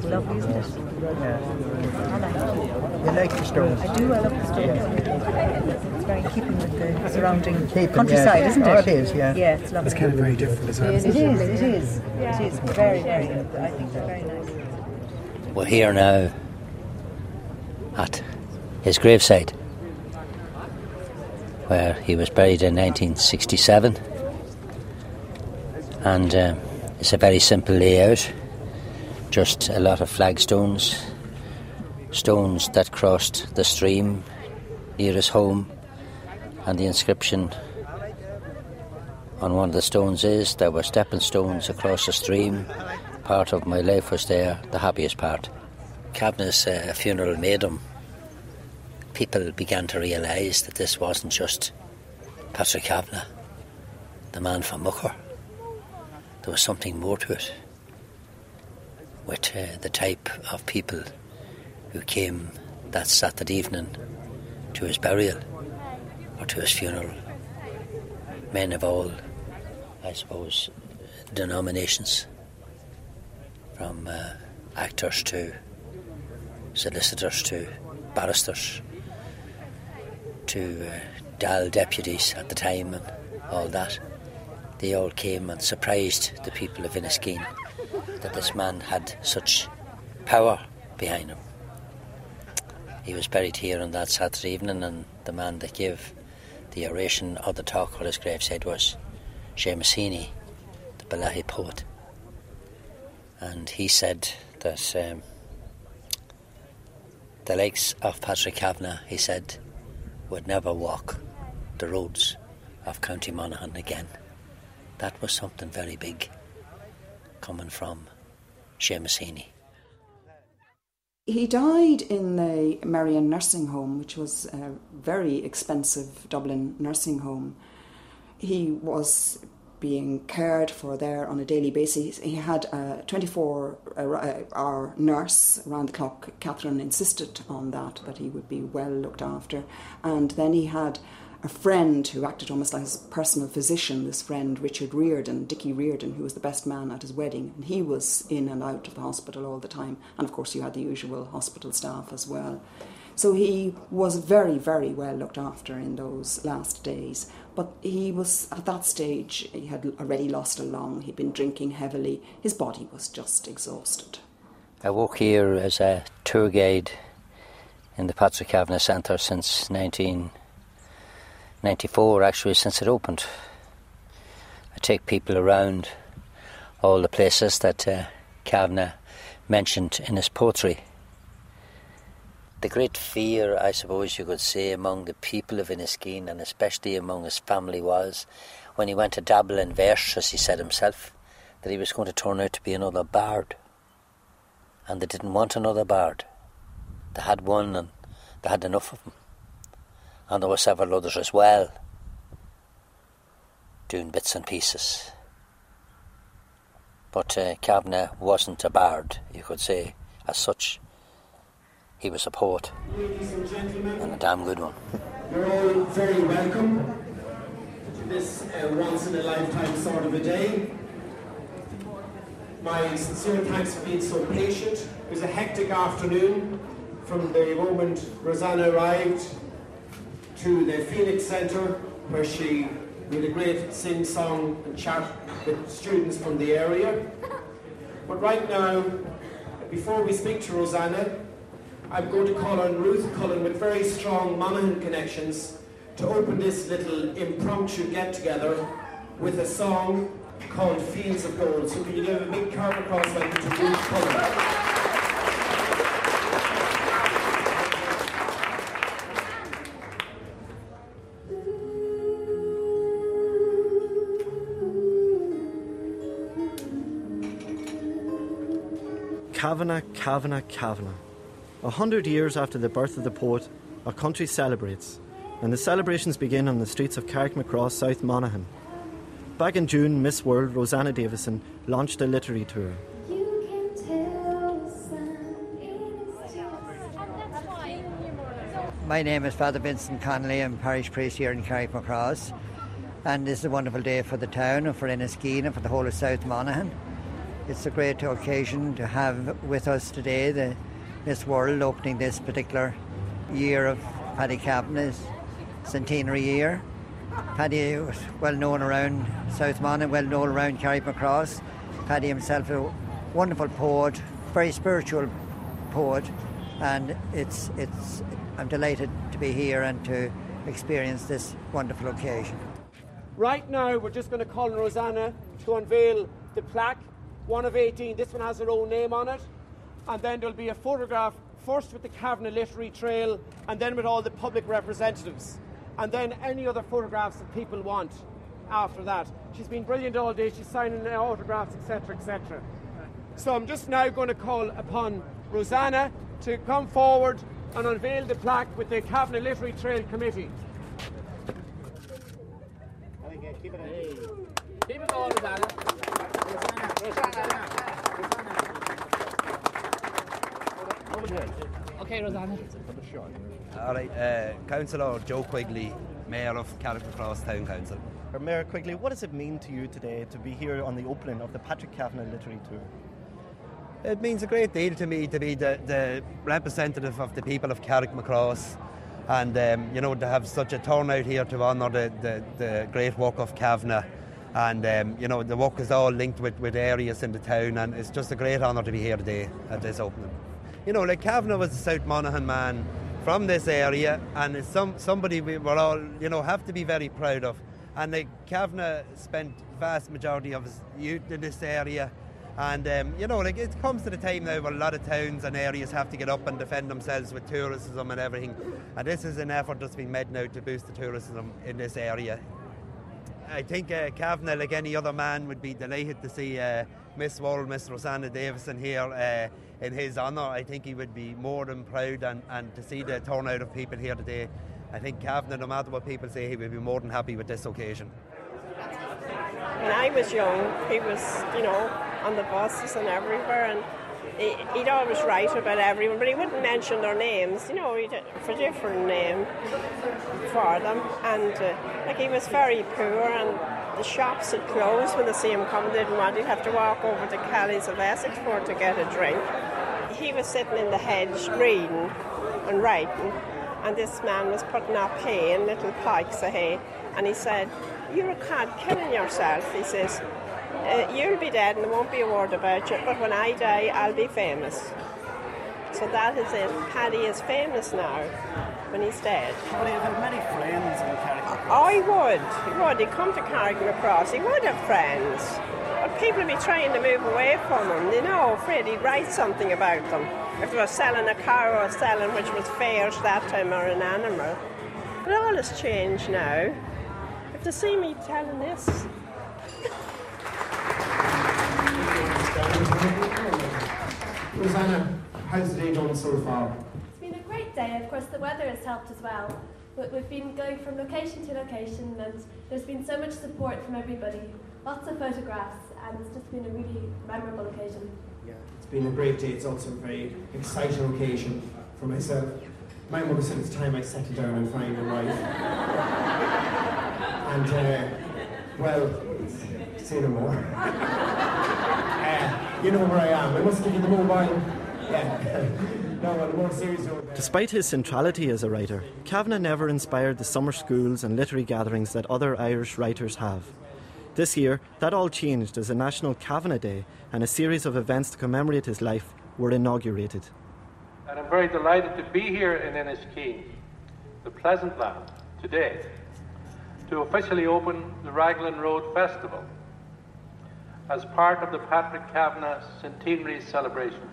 It's lovely, isn't it? I like it. You like the stones? I do, I love the stones. It's very keeping with the surrounding Keeping, countryside, yeah. isn't it? Oh, it is, yeah. Yeah, it's lovely. It's kind of very different as well. It is, it is. It is very, very good. I think they're very nice. We're here now at his gravesite, where he was buried in 1967. And um, it's a very simple layout, just a lot of flagstones, stones that crossed the stream near his home, and the inscription on one of the stones is there were stepping stones across the stream. Part of my life was there, the happiest part. Kavanagh's uh, funeral made him. People began to realise that this wasn't just Patrick Kavanagh, the man from Mucker. There was something more to it. With uh, the type of people who came that Saturday evening to his burial or to his funeral. Men of all, I suppose, denominations, from uh, actors to solicitors to barristers to uh, Dáil deputies at the time and all that. They all came and surprised the people of Inniskeen that this man had such power behind him. He was buried here on that Saturday evening, and the man that gave the oration or the talk on his graveside was Seamus Heaney, the Bellaghy poet. And he said that um, the likes of Patrick Kavanagh, he said, would never walk the roads of County Monaghan again. That was something very big coming from Heaney. He died in the Merrion Nursing Home, which was a very expensive Dublin nursing home. He was being cared for there on a daily basis. He had a 24 hour uh, nurse around the clock. Catherine insisted on that, that he would be well looked after. And then he had a friend who acted almost like his personal physician, this friend Richard Reardon, Dickie Reardon, who was the best man at his wedding. And he was in and out of the hospital all the time. And of course, you had the usual hospital staff as well. So he was very, very well looked after in those last days. But he was, at that stage, he had already lost a lung, he'd been drinking heavily, his body was just exhausted. I work here as a tour guide in the Patrick Kavanagh Centre since 1994, actually, since it opened. I take people around all the places that uh, Kavanagh mentioned in his poetry. The great fear, I suppose you could say, among the people of Inniskeen and especially among his family was when he went to dabble in verse, as he said himself, that he was going to turn out to be another bard. And they didn't want another bard. They had one and they had enough of them. And there were several others as well, doing bits and pieces. But uh, Kavanagh wasn't a bard, you could say, as such. He was a poet, and a damn good one. You're all very welcome to this uh, once in a lifetime sort of a day. My sincere thanks for being so patient. It was a hectic afternoon from the moment Rosanna arrived to the Phoenix Centre, where she did a great sing song and chat with students from the area. But right now, before we speak to Rosanna, I'm going to call on Ruth Cullen with very strong Monaghan connections to open this little impromptu get together with a song called Fields of Gold. So can you give a big Carver like to Ruth Cullen? Kavanagh, Kavanagh, Kavanagh. A hundred years after the birth of the poet, our country celebrates, and the celebrations begin on the streets of Carrickmacross, South Monaghan. Back in June, Miss World Rosanna Davison launched a literary tour. My name is Father Vincent Connolly. I'm parish priest here in Carrickmacross. And this is a wonderful day for the town and for Inniskeen and for the whole of South Monaghan. It's a great occasion to have with us today the Miss World opening this particular year of Paddy Kavanagh's centenary year. Paddy was well known around South Monaghan, well known around Carrickmacross. Paddy himself a wonderful poet, very spiritual poet, and it's it's I'm delighted to be here and to experience this wonderful occasion. Right now, we're just going to call on Rosanna to unveil the plaque one of 18. This one has her own name on it. And then there'll be a photograph first with the Kavanagh Literary Trail and then with all the public representatives. And then any other photographs that people want after that. She's been brilliant all day. She's signing autographs, etc., etc. So I'm just now going to call upon Rosanna to come forward and unveil the plaque with the Kavanagh Literary Trail Committee. Keep it going, Rosanna. Okay, Rosanna. All right, uh, Councillor Joe Quigley, Mayor of Carrickmacross Town Council. Mayor Quigley, what does it mean to you today to be here on the opening of the Patrick Kavanagh Literary Tour? It means a great deal to me to be the, the representative of the people of Carrickmacross and um, you know to have such a turnout here to honour the, the, the great work of Kavanagh and um, you know the work is all linked with, with areas in the town and it's just a great honour to be here today at this opening. You know, like Kavanagh was a South Monaghan man from this area and it's some, somebody we were all, you know, have to be very proud of. And like Kavanagh spent vast majority of his youth in this area and um, you know, like it comes to the time now where a lot of towns and areas have to get up and defend themselves with tourism and everything. And this is an effort that's been made now to boost the tourism in this area I think uh, Kavanagh, like any other man, would be delighted to see uh, Miss World, Miss Rosanna Davison here uh, in his honour. I think he would be more than proud and, and to see the turnout of people here today. I think Kavanagh, no matter what people say, he would be more than happy with this occasion. When I was young, he was, you know, on the buses and everywhere, and he'd always write about everyone, but he wouldn't mention their names. You know, he'd for different name for them, and uh, like he was very poor, and the shops had closed when the see him come. Didn't want he'd have to walk over to Kelly's of Essex for to get a drink. He was sitting in the hedge reading and writing, and this man was putting up hay in little pikes of hay, and he said, "You're a cad killing yourself." He says uh, you'll be dead and there won't be a word about you, but when I die, I'll be famous. So that is it. Paddy is famous now when he's dead. He have many friends in Carrickmacross. Oh, he would. He would. He'd come to Carrick Carrickmacross. He would have friends. But people would be trying to move away from him. You know, afraid he'd write something about them. If they were selling a car or selling which was fair that time or an animal. But all has changed now. If they see me telling this, Rosanna, how's the day going so far? It's been a great day. Of course, the weather has helped as well. But we've been going from location to location, and there's been so much support from everybody. Lots of photographs, and it's just been a really memorable occasion. Yeah, it's been a great day. It's also a very exciting occasion for myself. My mother said it's time I settle down and find a wife. and, uh, well, say no more. you know where I am. I must give you the mobile. Despite his centrality as a writer, Kavanagh never inspired the summer schools and literary gatherings that other Irish writers have. This year, that all changed as a National Kavanagh Day and a series of events to commemorate his life were inaugurated. And I'm very delighted to be here in Inniskeen, the pleasant land today to officially open the Raglan Road Festival as part of the Patrick Kavanagh centenary celebrations.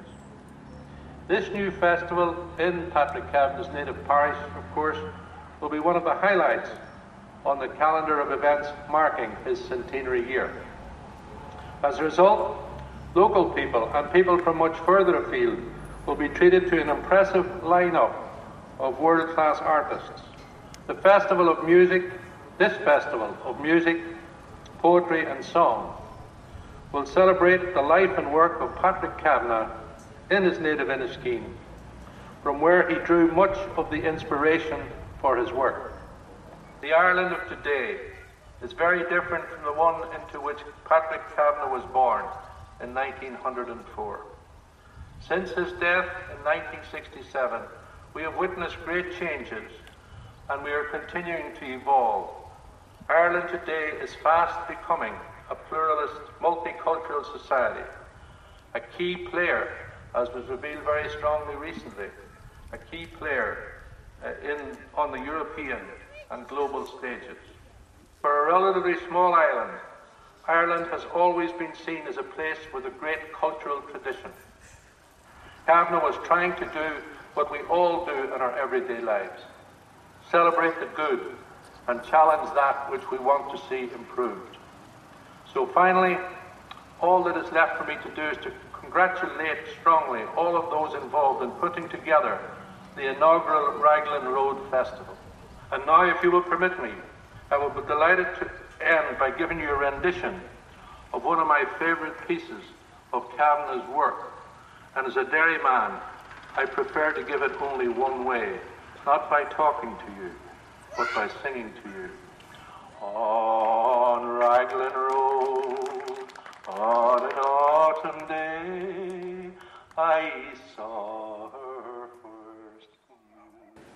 This new festival in Patrick Kavanagh's native parish, of course, will be one of the highlights on the calendar of events marking his centenary year. As a result, local people and people from much further afield will be treated to an impressive lineup of world class artists. The Festival of Music, this Festival of Music, Poetry and Song, will celebrate the life and work of Patrick Kavanagh in his native Inniskeen, from where he drew much of the inspiration for his work. The Ireland of today is very different from the one into which Patrick Kavanagh was born in 1904. Since his death in 1967, we have witnessed great changes and we are continuing to evolve. Ireland today is fast becoming a pluralist, multicultural society, a key player, as was revealed very strongly recently, a key player uh, in, on the European and global stages. For a relatively small island, Ireland has always been seen as a place with a great cultural tradition. Kavanagh was trying to do what we all do in our everyday lives celebrate the good and challenge that which we want to see improved. So finally, all that is left for me to do is to congratulate strongly all of those involved in putting together the inaugural Raglan Road Festival. And now, if you will permit me, I will be delighted to end by giving you a rendition of one of my favourite pieces of Kavanagh's work. And as a dairyman, I prefer to give it only one way, not by talking to you, but by singing to you. On Raglan Road, on an autumn day, I saw her first.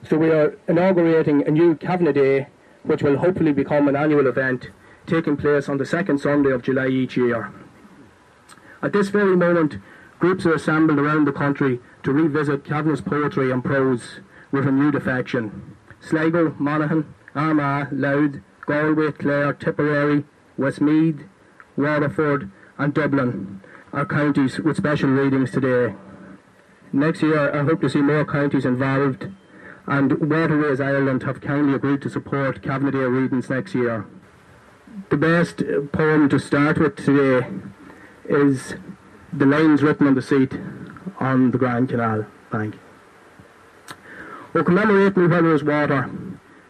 So we are inaugurating a new Kavanagh Day, which will hopefully become an annual event taking place on the second Sunday of July each year. At this very moment, groups are assembled around the country to revisit Kavanagh's poetry and prose with renewed affection. Sligo, Monaghan, Armagh, Louth, Galway, Clare, Tipperary, Westmeath, Waterford and Dublin are counties with special readings today. Next year I hope to see more counties involved and Waterways Ireland have kindly agreed to support Kavanagh Day readings next year. The best poem to start with today is the lines written on the seat on the Grand Canal bank. Oh, commemorate me when there is water,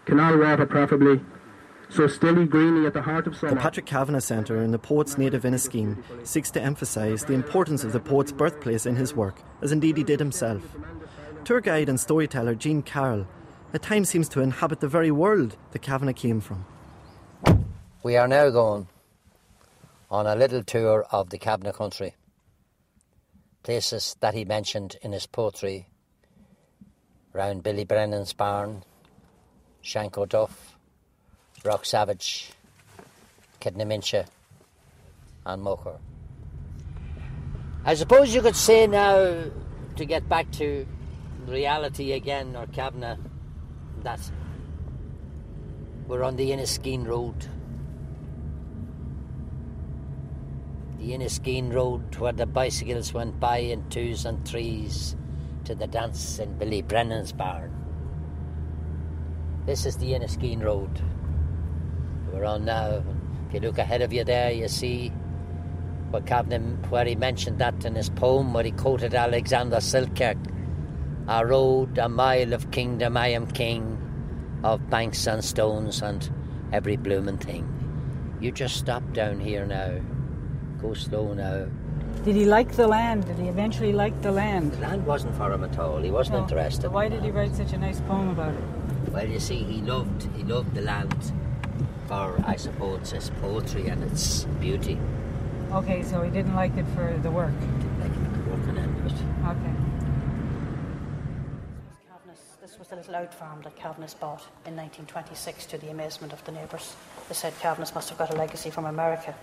canal water preferably, so stilly greeny at the heart of summer. The Patrick Kavanagh Centre in the poet's native Inniskeen seeks to emphasise the importance of the poet's birthplace in his work, as indeed he did himself. Tour guide and storyteller Jean Carroll at times seems to inhabit the very world that Kavanagh came from. We are now going on a little tour of the Kavanagh country. Places that he mentioned in his poetry round Billy Brennan's barn, Shancoduff, Rock Savage, Kidnamincha, and Mucker. I suppose you could say now, to get back to reality again, or Kavanagh, that we're on the Inniskeen Road. The Inniskeen Road where the bicycles went by in twos and threes to the dance in Billy Brennan's barn. This is the Inniskeen Road we're on now. If you look ahead of you there, you see where Kavanagh, where he mentioned that in his poem, where he quoted Alexander Selkirk, a road, a mile of kingdom, I am king of banks and stones and every blooming thing. You just stop down here now. Go slow now. Did he like the land? Did he eventually like the land? The land wasn't for him at all. He wasn't No. interested. So why did he write such a nice poem about it? Well, you see, he loved he loved the land for, I suppose, its poetry and its beauty. Okay, so he didn't like it for the work. Working into it. Okay. This was the little out farm that Cavness bought in 1926 to the amazement of the neighbours. They said Cavness must have got a legacy from America.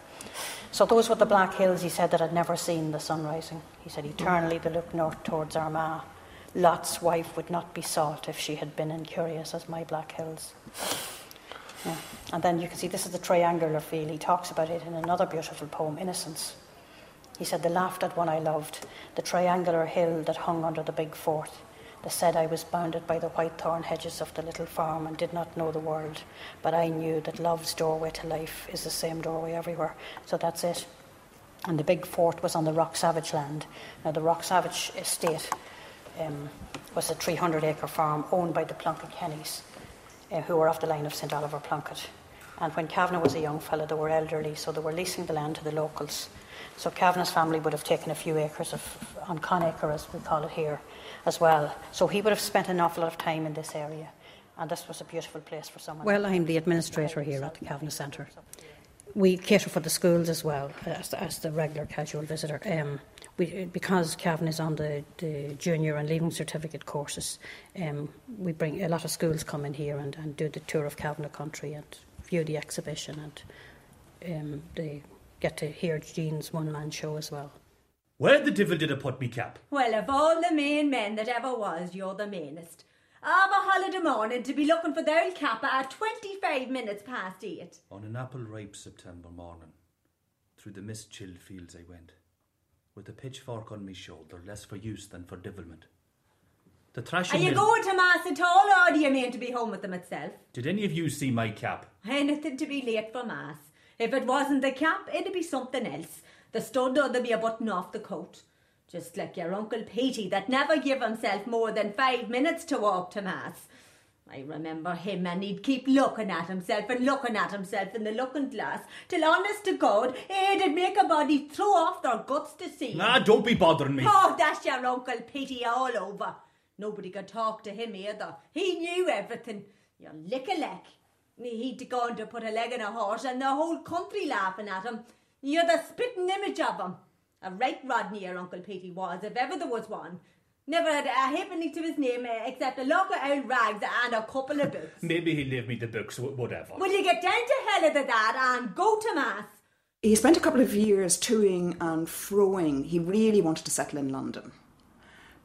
So those were the black hills he said that had never seen the sun rising. He said eternally they looked north towards Armagh. Lot's wife would not be sought if she had been incurious as my black hills. Yeah. And then you can see this is the triangular feel. He talks about it in another beautiful poem, Innocence. He said, The laughed at one I loved, the triangular hill that hung under the big fort. They said I was bounded by the white thorn hedges of the little farm and did not know the world, but I knew that love's doorway to life is the same doorway everywhere. So that's it. And the big fort was on the Rock Savage land. Now, the Rock Savage estate um, was a 300 acre farm owned by the Plunkett Kennys, uh, who were of the line of St Oliver Plunkett. And when Kavanagh was a young fellow, they were elderly, so they were leasing the land to the locals. So Kavanagh's family would have taken a few acres of, on Conacre, as we call it here, as well. So he would have spent an awful lot of time in this area. And this was a beautiful place for someone. Well, I'm the administrator here at the Kavanagh Centre. We cater for the schools as well as, as the regular casual visitor. Um, we, because Kavanagh is on the, the junior and leaving certificate courses, um, we bring a lot of schools come in here and, and do the tour of Kavanagh country and view the exhibition and um, they get to hear Jean's one man show as well. Where the devil did I put me cap? Well, of all the main men that ever was, you're the mainest. Of a holiday morning to be looking for the old capper at 25 minutes past eight. On an apple ripe September morning, through the mist chilled fields I went, with a pitchfork on me shoulder, less for use than for divilment. The thrashing Are you mill- going to Mass at all, or do you mean to be home with them itself? Did any of you see my cap? Anything to be late for Mass. If it wasn't the cap, it'd be something else. The stud or there'd be a button off the coat. Just like your Uncle Petey that never give himself more than five minutes to walk to Mass. I remember him and he'd keep looking at himself and looking at himself in the looking glass till honest to God, it'd make a body throw off their guts to see. him. Ah, don't be bothering me. Oh, that's your Uncle Petey all over. Nobody could talk to him either. He knew everything. Your lick a leg. He'd gone to put a leg in a horse and the whole country laughing at him. You're the spitting image of him. A right Rodney your Uncle Petey was, if ever there was one. Never had a halfpenny to his name except a lot of old rags and a couple of books. Maybe he'll leave me the books, wh- whatever. Will you get down to hell of the that and go to Mass? He spent a couple of years toing and froing. He really wanted to settle in London,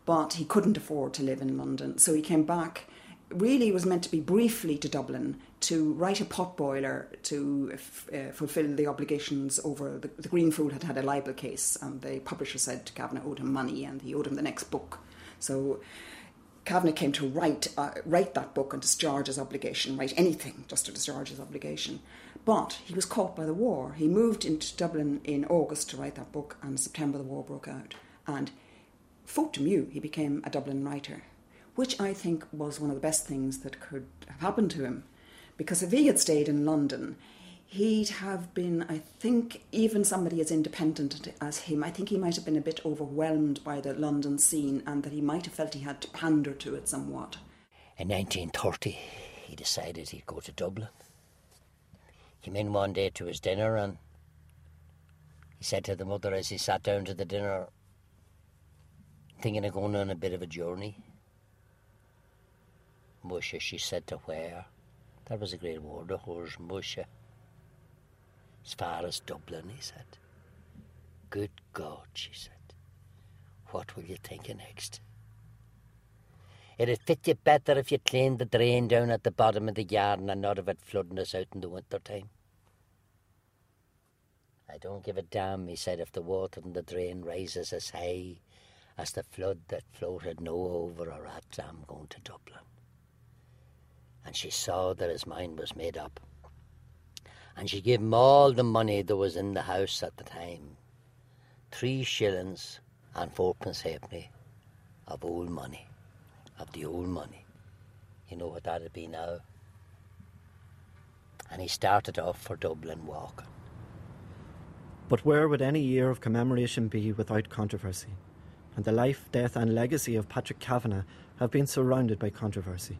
but he couldn't afford to live in London, so he came back. Really, was meant to be briefly to Dublin to write a potboiler to f- uh, fulfil the obligations over the, the Green Fool had had a libel case, and the publisher said Kavanagh owed him money, and he owed him the next book. So Kavanagh came to write uh, write that book and discharge his obligation, write anything just to discharge his obligation. But he was caught by the war. He moved into Dublin in August to write that book, and in September the war broke out. And faute mieux, he became a Dublin writer, which I think was one of the best things that could have happened to him. Because if he had stayed in London, he'd have been, I think, even somebody as independent as him, I think he might have been a bit overwhelmed by the London scene and that he might have felt he had to pander to it somewhat. In 1930, he decided he'd go to Dublin. Came in one day to his dinner and he said to the mother as he sat down to the dinner, thinking of going on a bit of a journey. Musha, she said to where? That was a great word of hers, Musha. As far as Dublin, he said. Good God, she said. What will you think of next? It'd fit you better if you cleaned the drain down at the bottom of the garden and not of it flooding us out in the winter time. I don't give a damn, he said, if the water in the drain rises as high as the flood that floated no over or at. I'm going to Dublin. And she saw that his mind was made up. And she gave him all the money that was in the house at the time three shillings and fourpence halfpenny of old money, of the old money. You know what that'd be now? And he started off for Dublin walking. But where would any year of commemoration be without controversy? And the life, death, and legacy of Patrick Kavanagh have been surrounded by controversy.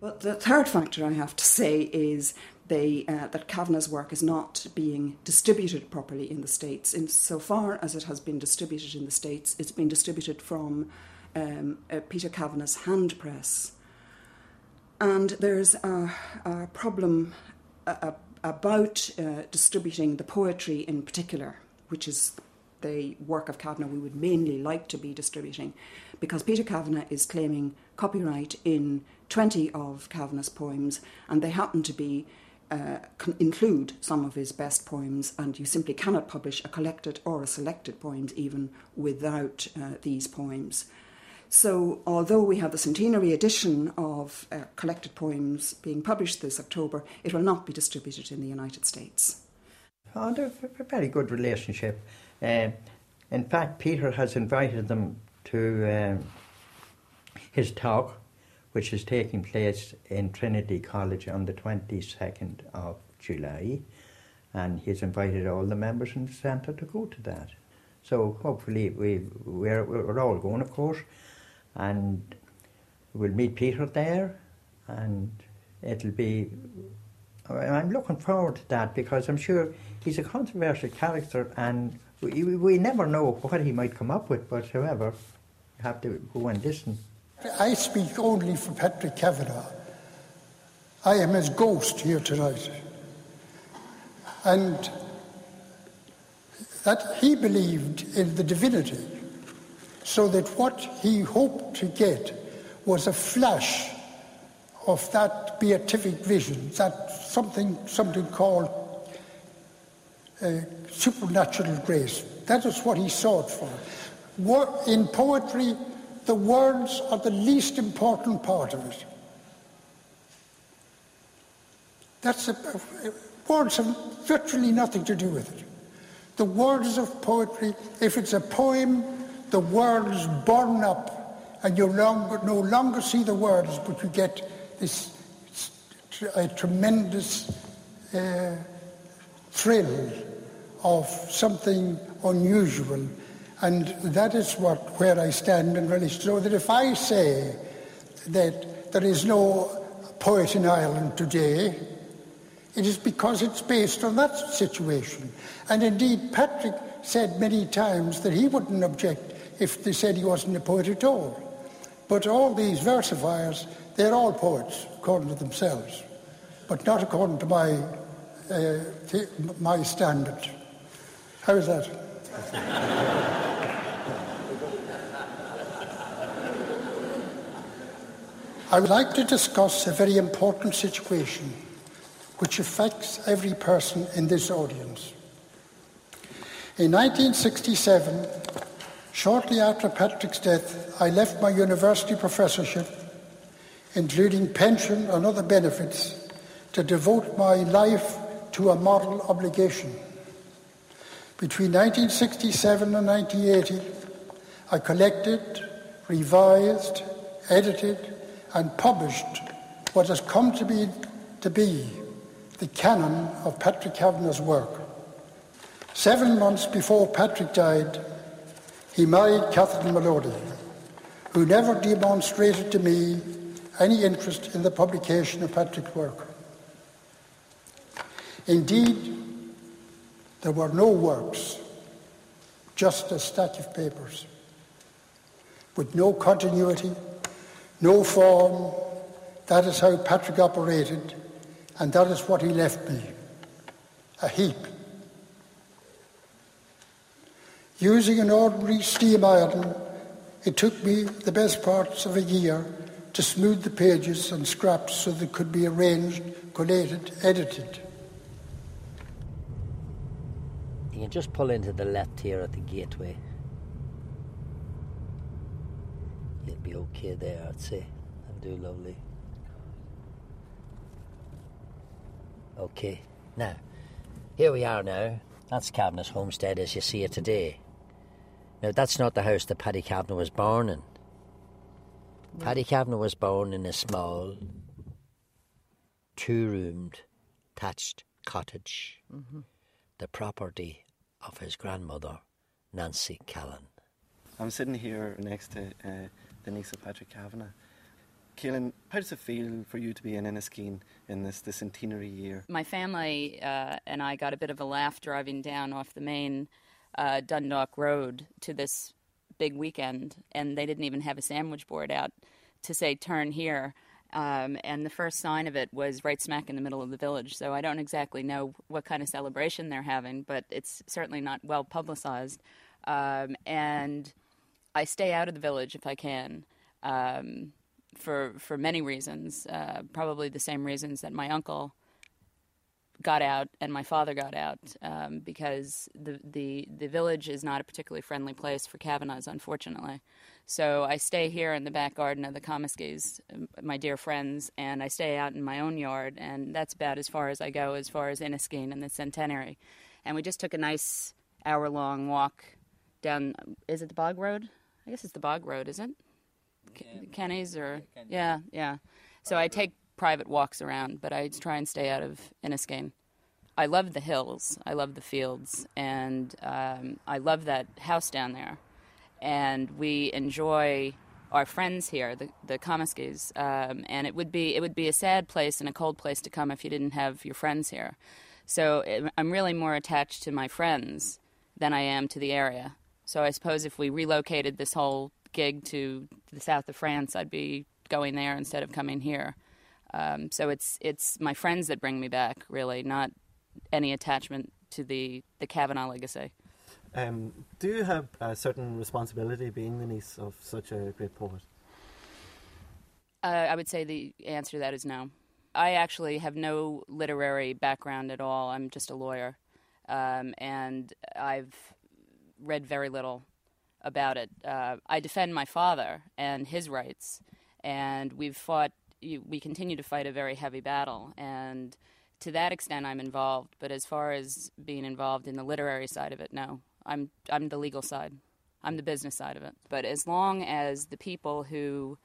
But the third factor I have to say is they, uh, that Kavanagh's work is not being distributed properly in the States. Insofar as it has been distributed in the States, it's been distributed from um, uh, Peter Kavanagh's hand press. And there's a, a problem uh, about uh, distributing the poetry in particular, which is the work of Kavanagh we would mainly like to be distributing because Peter Kavanagh is claiming copyright in 20 of Kavanagh's poems and they happen to be uh, include some of his best poems, and you simply cannot publish a collected or a selected poems even without uh, these poems. So, although we have the centenary edition of uh, collected poems being published this October, it will not be distributed in the United States. Oh, a very good relationship. Uh, in fact, Peter has invited them to um, his talk, which is taking place in Trinity College on the 22nd of July, and he's invited all the members in the centre to go to that. So hopefully we we're, we're all going, of course, and we'll meet Peter there, and it'll be. I'm looking forward to that because I'm sure he's a controversial character, and we, we never know what he might come up with. But however, you have to go and listen. I speak only for Patrick Kavanagh. I am his ghost here tonight. And that he believed in the divinity so that what he hoped to get was a flash of that beatific vision, that something, something called uh, supernatural grace. That is what he sought for. What, In poetry, the words are the least important part of it. That's a, words have virtually nothing to do with it. The words of poetry, if it's a poem the words burn up and you no longer see the words, but you get this a tremendous uh, thrill of something unusual. And that is what where I stand in relation. So that if I say that there is no poet in Ireland today, it is because it's based on that situation. And indeed, Patrick said many times that he wouldn't object if they said he wasn't a poet at all. But all these versifiers, they're all poets, according to themselves, but not according to my, uh, my standard. How is that? I would like to discuss a very important situation which affects every person in this audience. In 1967, Shortly after Patrick's death, I left my university professorship, including pension and other benefits, to devote my life to a moral obligation. Between 1967 and 1980, I collected, revised, edited, and published what has come to be, to be the canon of Patrick Kavanagh's work. Seven months before Patrick died, he married Catherine Moloney, who never demonstrated to me any interest in the publication of Patrick's work. Indeed, there were no works, just a stack of papers, with no continuity, no form. That is how Patrick operated, and that is what he left me a heap. Using an ordinary steam iron, it took me the best parts of a year to smooth the pages and scraps so they could be arranged, collated, edited. You can just pull into the left here at the gateway. You'll be okay there, I'd say. And do lovely. Okay, now, here we are now. That's Kavanagh's homestead as you see it today. Now, that's not the house that Paddy Kavanagh was born in. No. Paddy Kavanagh was born in a small, two roomed, thatched cottage, mm-hmm. the property of his grandmother, Nancy Callan. I'm sitting here next to uh, the niece of Patrick Kavanagh. Keelan, how does it feel for you to be in Inniskeen in this the centenary year? My family uh, and I got a bit of a laugh driving down off the main uh, Dundalk Road to this big weekend, and they didn't even have a sandwich board out to say turn here. Um, and the first sign of it was right smack in the middle of the village. So I don't exactly know what kind of celebration they're having, but it's certainly not well publicized. Um, and I stay out of the village if I can. Um, for for many reasons, uh, probably the same reasons that my uncle got out and my father got out, um, because the, the the village is not a particularly friendly place for Kavanaghs, unfortunately. So I stay here in the back garden of the Comiskys, my dear friends, and I stay out in my own yard, and that's about as far as I go as far as Inniskeen and the Centenary. And we just took a nice hour long walk down. Is it the Bog Road? I guess it's the Bog Road, is it? Kenny's or yeah, yeah. So I take private walks around, but I try and stay out of Inniskeen. I love the hills, I love the fields, and um, I love that house down there. And we enjoy our friends here, the the um, and it would be it would be a sad place and a cold place to come if you didn't have your friends here. So it, I'm really more attached to my friends than I am to the area. So I suppose if we relocated this whole gig to the south of France, I'd be going there instead of coming here. Um, so it's it's my friends that bring me back, really, not any attachment to the the Kavanagh legacy. Um, do you have a certain responsibility being the niece of such a great poet? Uh, I would say the answer to that is no. I actually have no literary background at all. I'm just a lawyer, um, and I've read very little about it. Uh, I defend my father and his rights, and we've fought. We continue to fight a very heavy battle, and to that extent, I'm involved. But as far as being involved in the literary side of it, no. I'm I'm the legal side. I'm the business side of it. But as long as the people who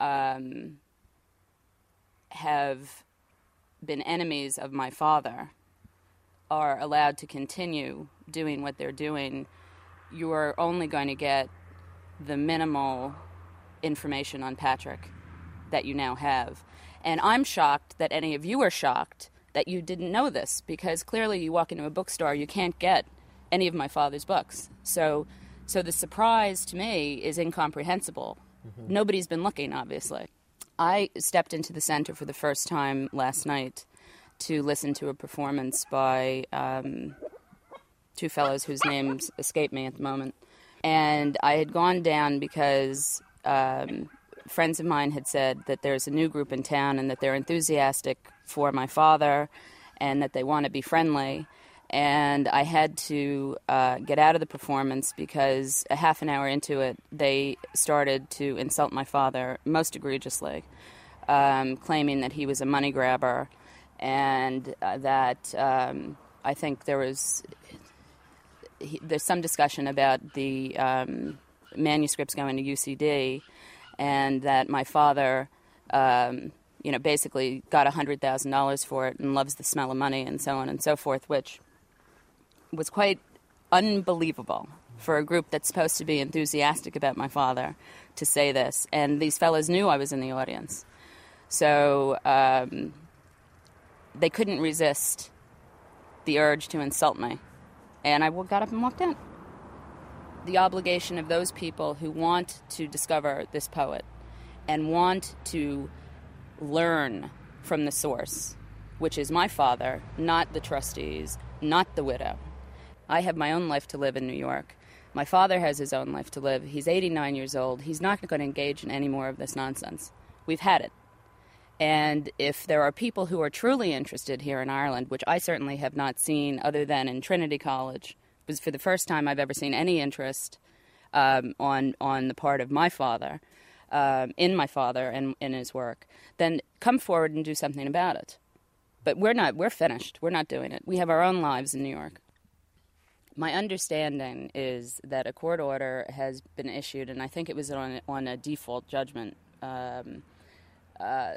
um, have been enemies of my father are allowed to continue doing what they're doing you are only going to get the minimal information on Patrick that you now have. And I'm shocked that any of you are shocked that you didn't know this because clearly you walk into a bookstore, you can't get any of my father's books. So, so the surprise to me is incomprehensible. Mm-hmm. Nobody's been looking, obviously. I stepped into the center for the first time last night to listen to a performance by um, two fellows whose names escape me at the moment. And I had gone down because um, friends of mine had said that there's a new group in town and that they're enthusiastic for my father and that they want to be friendly. And I had to uh, get out of the performance because a half an hour into it, they started to insult my father most egregiously, um, claiming that he was a money grabber and uh, that um, I think there was he, there's some discussion about the um, manuscripts going to UCD, and that my father, um, you know, basically got hundred thousand dollars for it and loves the smell of money and so on and so forth, which was quite unbelievable for a group that's supposed to be enthusiastic about my father to say this. And these fellows knew I was in the audience, so um, they couldn't resist the urge to insult me. And I got up and walked out. The obligation of those people who want to discover this poet and want to learn from the source, which is my father, not the trustees, not the widow. I have my own life to live in New York. My father has his own life to live. He's 89 years old. He's not going to engage in any more of this nonsense. We've had it. And if there are people who are truly interested here in Ireland, which I certainly have not seen other than in Trinity College, was for the first time I've ever seen any interest um, on on the part of my father, um, in my father and in his work, then come forward and do something about it. But we're not. We're finished. We're not doing it. We have our own lives in New York. My understanding is that a court order has been issued, and I think it was on on a default judgment. Um, uh,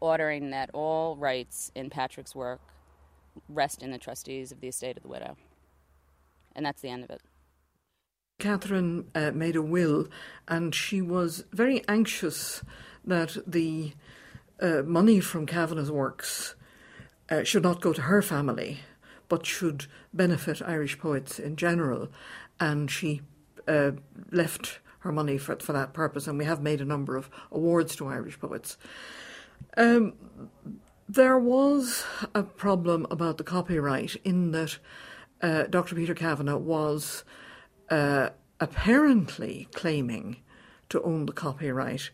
ordering that all rights in Patrick's work rest in the trustees of the estate of the widow. And that's the end of it. Catherine uh, made a will, and she was very anxious that the uh, money from Kavanagh's works uh, should not go to her family, but should benefit Irish poets in general. And she uh, left her money for, for that purpose, and we have made a number of awards to Irish poets. Um, there was a problem about the copyright in that uh, Dr. Peter Kavanagh was uh, apparently claiming to own the copyright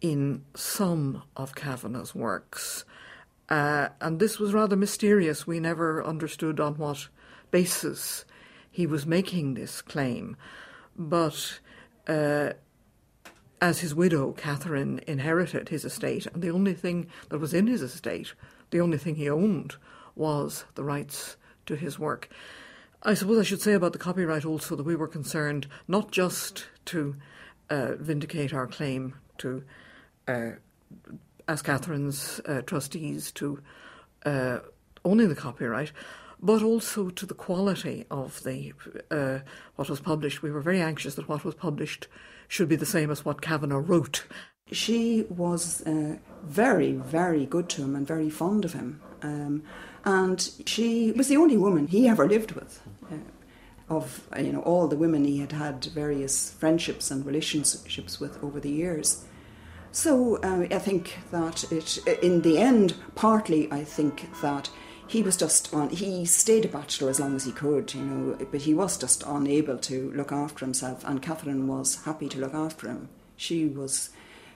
in some of Kavanagh's works. Uh, and this was rather mysterious. We never understood on what basis he was making this claim. But uh, as his widow, Catherine, inherited his estate, and the only thing that was in his estate, the only thing he owned, was the rights to his work. I suppose I should say about the copyright also that we were concerned not just to uh, vindicate our claim to, uh, as Catherine's uh, trustees, to uh, owning the copyright, but also to the quality of the uh, what was published. We were very anxious that what was published should be the same as what Kavanagh wrote. She was uh, very, very good to him and very fond of him. Um, and she was the only woman he ever lived with. Uh, of you know all the women he had had various friendships and relationships with over the years. So uh, I think that it, in the end, partly I think that he was just on. He stayed a bachelor as long as he could, you know, but he was just unable to look after himself. And Catherine was happy to look after him. She was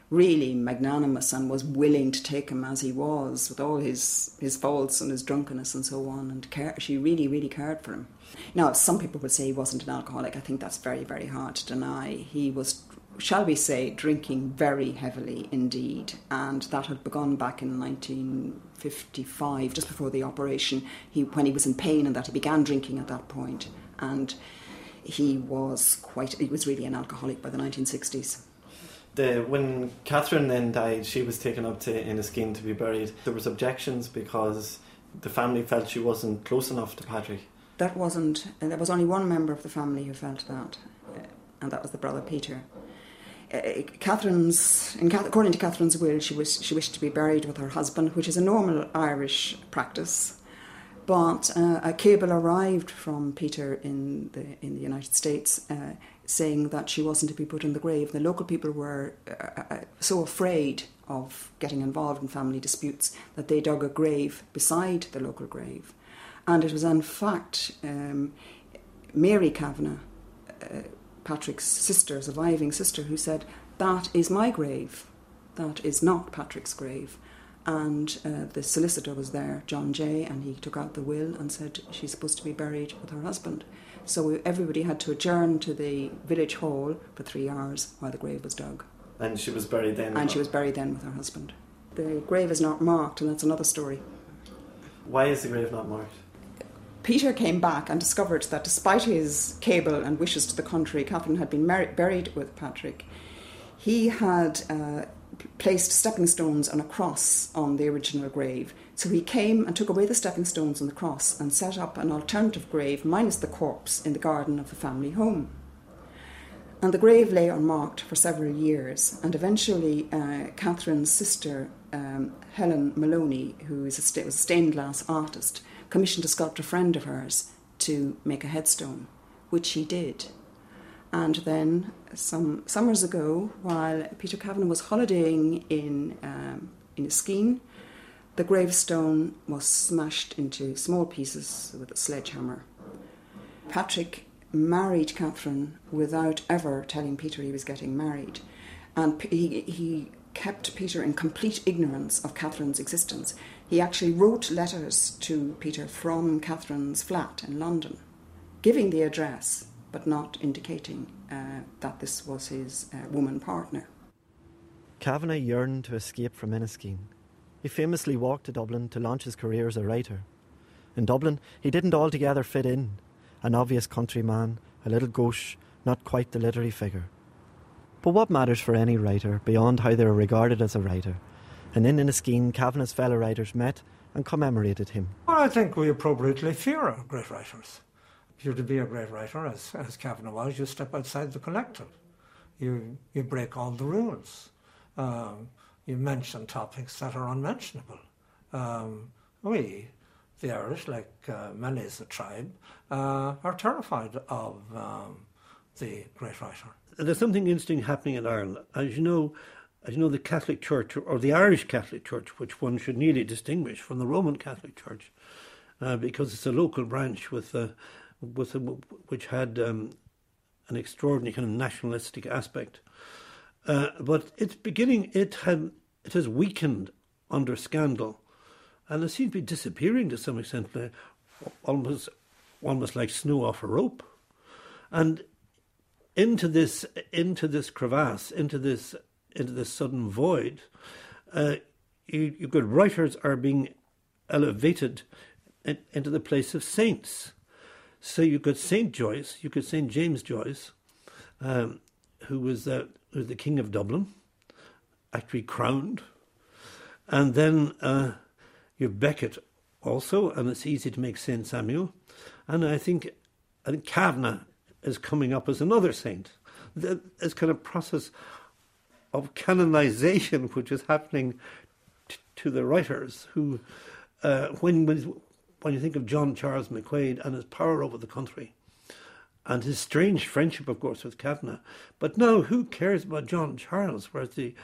really magnanimous and was willing to take him as he was, with all his his faults and his drunkenness and so on. And care, she really, really cared for him. Now, some people would say he wasn't an alcoholic. I think that's very, very hard to deny. He was shall we say, drinking very heavily indeed. And that had begun back in 1955, just before the operation, he, when he was in pain, and that he began drinking at that point. And he was quite, he was really an alcoholic by the 1960s. The, when Catherine then died, she was taken up to Inniskeen to be buried. There was objections because the family felt she wasn't close enough to Patrick. That wasn't. There was only one member of the family who felt that, uh, and that was the brother Peter uh, Catherine's, in, according to Catherine's will, she, was, she wished to be buried with her husband, which is a normal Irish practice. But uh, a cable arrived from Peter in the in the United States, uh, saying that she wasn't to be put in the grave. The local people were uh, uh, so afraid of getting involved in family disputes that they dug a grave beside the local grave, and it was in fact um, Mary Kavanagh uh, Patrick's sister, surviving sister, who said, That is my grave. That is not Patrick's grave. And uh, the solicitor was there, John Jay, and he took out the will and said she's supposed to be buried with her husband. So everybody had to adjourn to the village hall for three hours while the grave was dug. And she was buried then? And she was buried then with her husband. The grave is not marked, and that's another story. Why is the grave not marked? Peter came back and discovered that despite his cable and wishes to the contrary, Catherine had been mar- buried with Patrick. He had uh, placed stepping stones and a cross on the original grave. So he came and took away the stepping stones and the cross and set up an alternative grave, minus the corpse, in the garden of the family home. And the grave lay unmarked for several years, and eventually uh, Catherine's sister, um, Helen Moloney, who is a, st- was a stained glass artist, commissioned a sculptor friend of hers to make a headstone, which he did. And then, some summers ago, while Peter Kavanagh was holidaying in, um, in the gravestone was smashed into small pieces with a sledgehammer. Patrick married Catherine without ever telling Peter he was getting married. And he, he kept Peter in complete ignorance of Catherine's existence. He actually wrote letters to Peter from Catherine's flat in London, giving the address but not indicating uh, that this was his uh, woman partner. Kavanagh yearned to escape from Inniskeen. He famously walked to Dublin to launch his career as a writer. In Dublin, he didn't altogether fit in, an obvious countryman, a little gauche, not quite the literary figure. But what matters for any writer beyond how they are regarded as a writer and in Inniskeen, Kavanagh's fellow writers met and commemorated him. Well, I think we appropriately fear great writers. If you're to be a great writer, as, as Kavanagh was, you step outside the collective. You, you break all the rules. Um, you mention topics that are unmentionable. Um, we, the Irish, like uh, many as a tribe, uh, are terrified of um, the great writer. There's something interesting happening in Ireland. As you know, as you know, the Catholic Church or the Irish Catholic Church, which one should nearly distinguish from the Roman Catholic Church, uh, because it's a local branch with, with which had um, an extraordinary kind of nationalistic aspect. Uh, but it's beginning. It had it has weakened under scandal, and it seems to be disappearing to some extent, uh, almost almost like snow off a rope, and into this into this crevasse, into this into this sudden void, uh, you, you got writers are being elevated in, into the place of saints. So you got Saint Joyce, you got Saint James Joyce, um, who was who was the king of Dublin, actually crowned, and then uh, you have Beckett also, and it's easy to make Saint Samuel, and I think I is coming up as another saint. This kind of process of canonization which is happening t- to the writers who, uh, when, when, when you think of John Charles McQuaid and his power over the country, and his strange friendship, of course, with Kavanagh. But now, who cares about John Charles, whereas, the,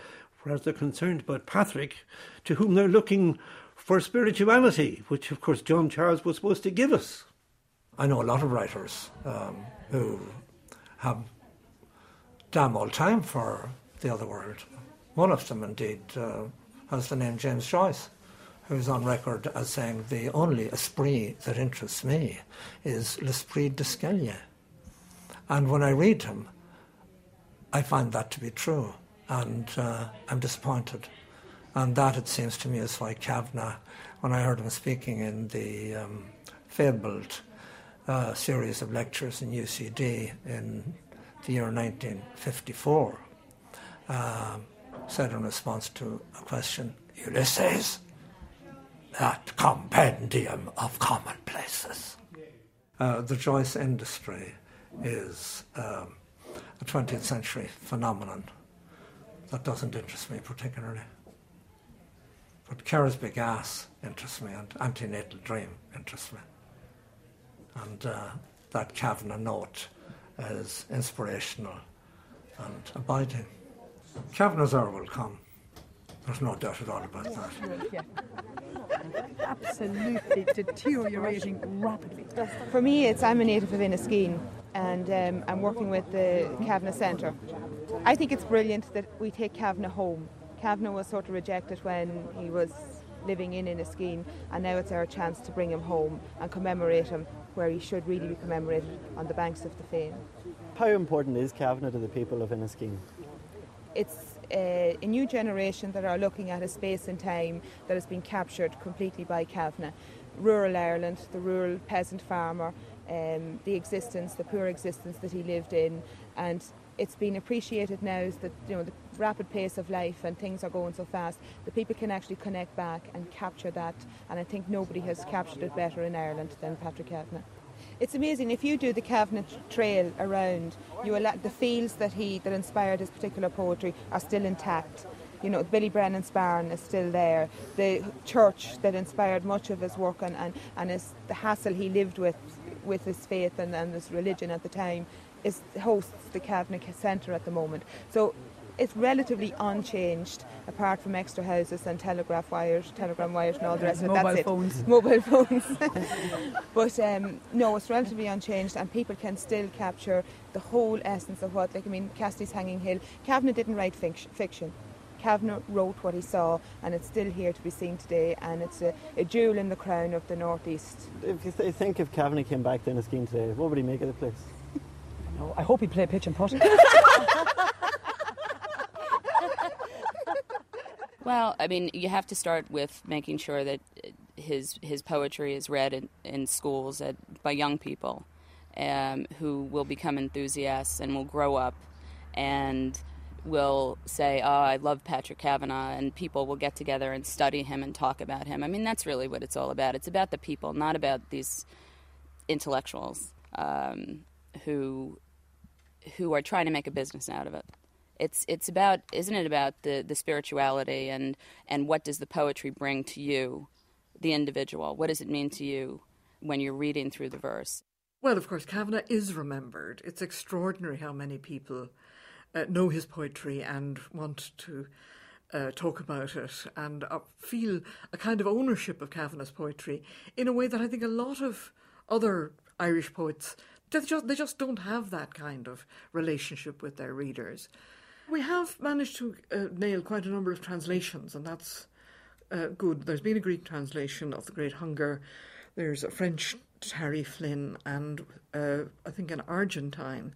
whereas they're concerned about Patrick, to whom they're looking for spirituality, which, of course, John Charles was supposed to give us. I know a lot of writers um, who have damn all time for the other world. One of them, indeed, uh, has the name James Joyce, who's on record as saying the only esprit that interests me is l'esprit d'escalier. And when I read him, I find that to be true, and uh, I'm disappointed. And that, it seems to me, is why Kavanagh, when I heard him speaking in the um, fabled uh, series of lectures in UCD in the year 1954, uh, said in response to a question, Ulysses, that compendium of commonplaces. Uh, the Joyce industry is um, a 20th century phenomenon that doesn't interest me particularly. But Kerr's Ass interests me and Antenatal Dream interests me. And uh, that Kavanagh note is inspirational and abiding. Kavanagh's hour will come. There's no doubt at all about that. Absolutely deteriorating rapidly. For me, it's I'm a native of Inniskeen and um, I'm working with the Kavanagh Centre. I think it's brilliant that we take Kavanagh home. Kavanagh was sort of rejected when he was living in Inniskeen, and now it's our chance to bring him home and commemorate him where he should really be commemorated on the banks of the Fane. How important is Kavanagh to the people of Inniskeen? It's a, new generation that are looking at a space and time that has been captured completely by Kavanagh. Rural Ireland, the rural peasant farmer, um, the existence, the poor existence that he lived in, and it's been appreciated now that you know the rapid pace of life and things are going so fast that people can actually connect back and capture that and I think nobody has captured it better in Ireland than Patrick Kavanagh. It's amazing if you do the Kavanagh trail around you will the fields that he that inspired his particular poetry are still intact you know, Billy Brennan's barn is still there. The church that inspired much of his work and, and, and his, the hassle he lived with with his faith and, and his religion at the time is hosts the Kavanagh Centre at the moment. So it's relatively unchanged apart from extra houses and telegraph wires, telegram wires and all the rest of it. Mobile That's phones. it. Mobile phones. but um, no, it's relatively unchanged and people can still capture the whole essence of what, like, I mean, Cassidy's Hanging Hill. Kavanagh didn't write fiction. Kavanagh wrote what he saw, and it's still here to be seen today, and it's a, a jewel in the crown of the northeast. If you th- think if Kavanagh came back to Inniskeen today, what would he make of the place? No, I hope he'd play pitch and putt. Well, I mean, you have to start with making sure that his his poetry is read in, in schools at, by young people, um, who will become enthusiasts and will grow up, and will say, "Oh, I love Patrick Kavanagh," and people will get together and study him and talk about him. I mean, that's really what it's all about. It's about the people, not about these intellectuals um, who who are trying to make a business out of it. It's it's about isn't it about the, the spirituality and and what does the poetry bring to you, the individual? What does it mean to you when you're reading through the verse? Well, of course, Kavanagh is remembered. It's extraordinary how many people uh, know his poetry and want to uh, talk about it and uh, feel a kind of ownership of Kavanagh's poetry in a way that I think a lot of other Irish poets they just they just don't have that kind of relationship with their readers. We have managed to uh, nail quite a number of translations, and that's uh, good. There's been a Greek translation of The Great Hunger. There's a French Tarry Flynn, and uh, I think an Argentine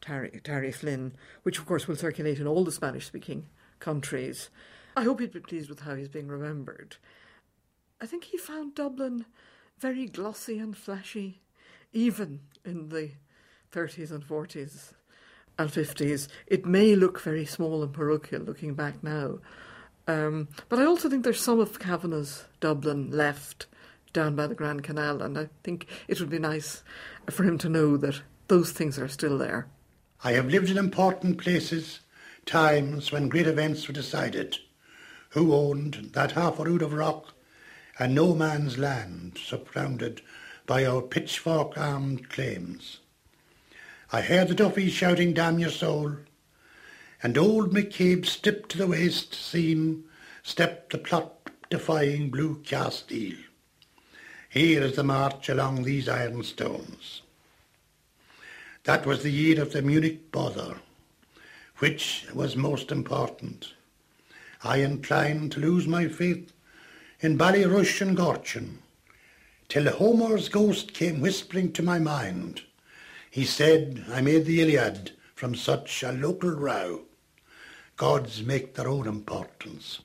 Tarry, Tarry Flynn, which of course will circulate in all the Spanish-speaking countries. I hope he'd be pleased with how he's being remembered. I think he found Dublin very glossy and flashy, even in the 30s and 40s and 50s. It may look very small and parochial looking back now. Um, but I also think there's some of Kavanagh's Dublin left down by the Grand Canal, and I think it would be nice for him to know that those things are still there. I have lived in important places times when great events were decided, who owned that half a rood of rock and no man's land surrounded by our pitchfork-armed claims. I heard the Duffys shouting, damn your soul, and old McCabe stripped to the waist seam, stepped the plot-defying blue cast-steel. Here is the march along these iron stones. That was the year of the Munich bother which was most important. I inclined to lose my faith in Ballyrush and Gortin, till Homer's ghost came whispering to my mind. He said I made the Iliad from such a local row. Gods make their own importance.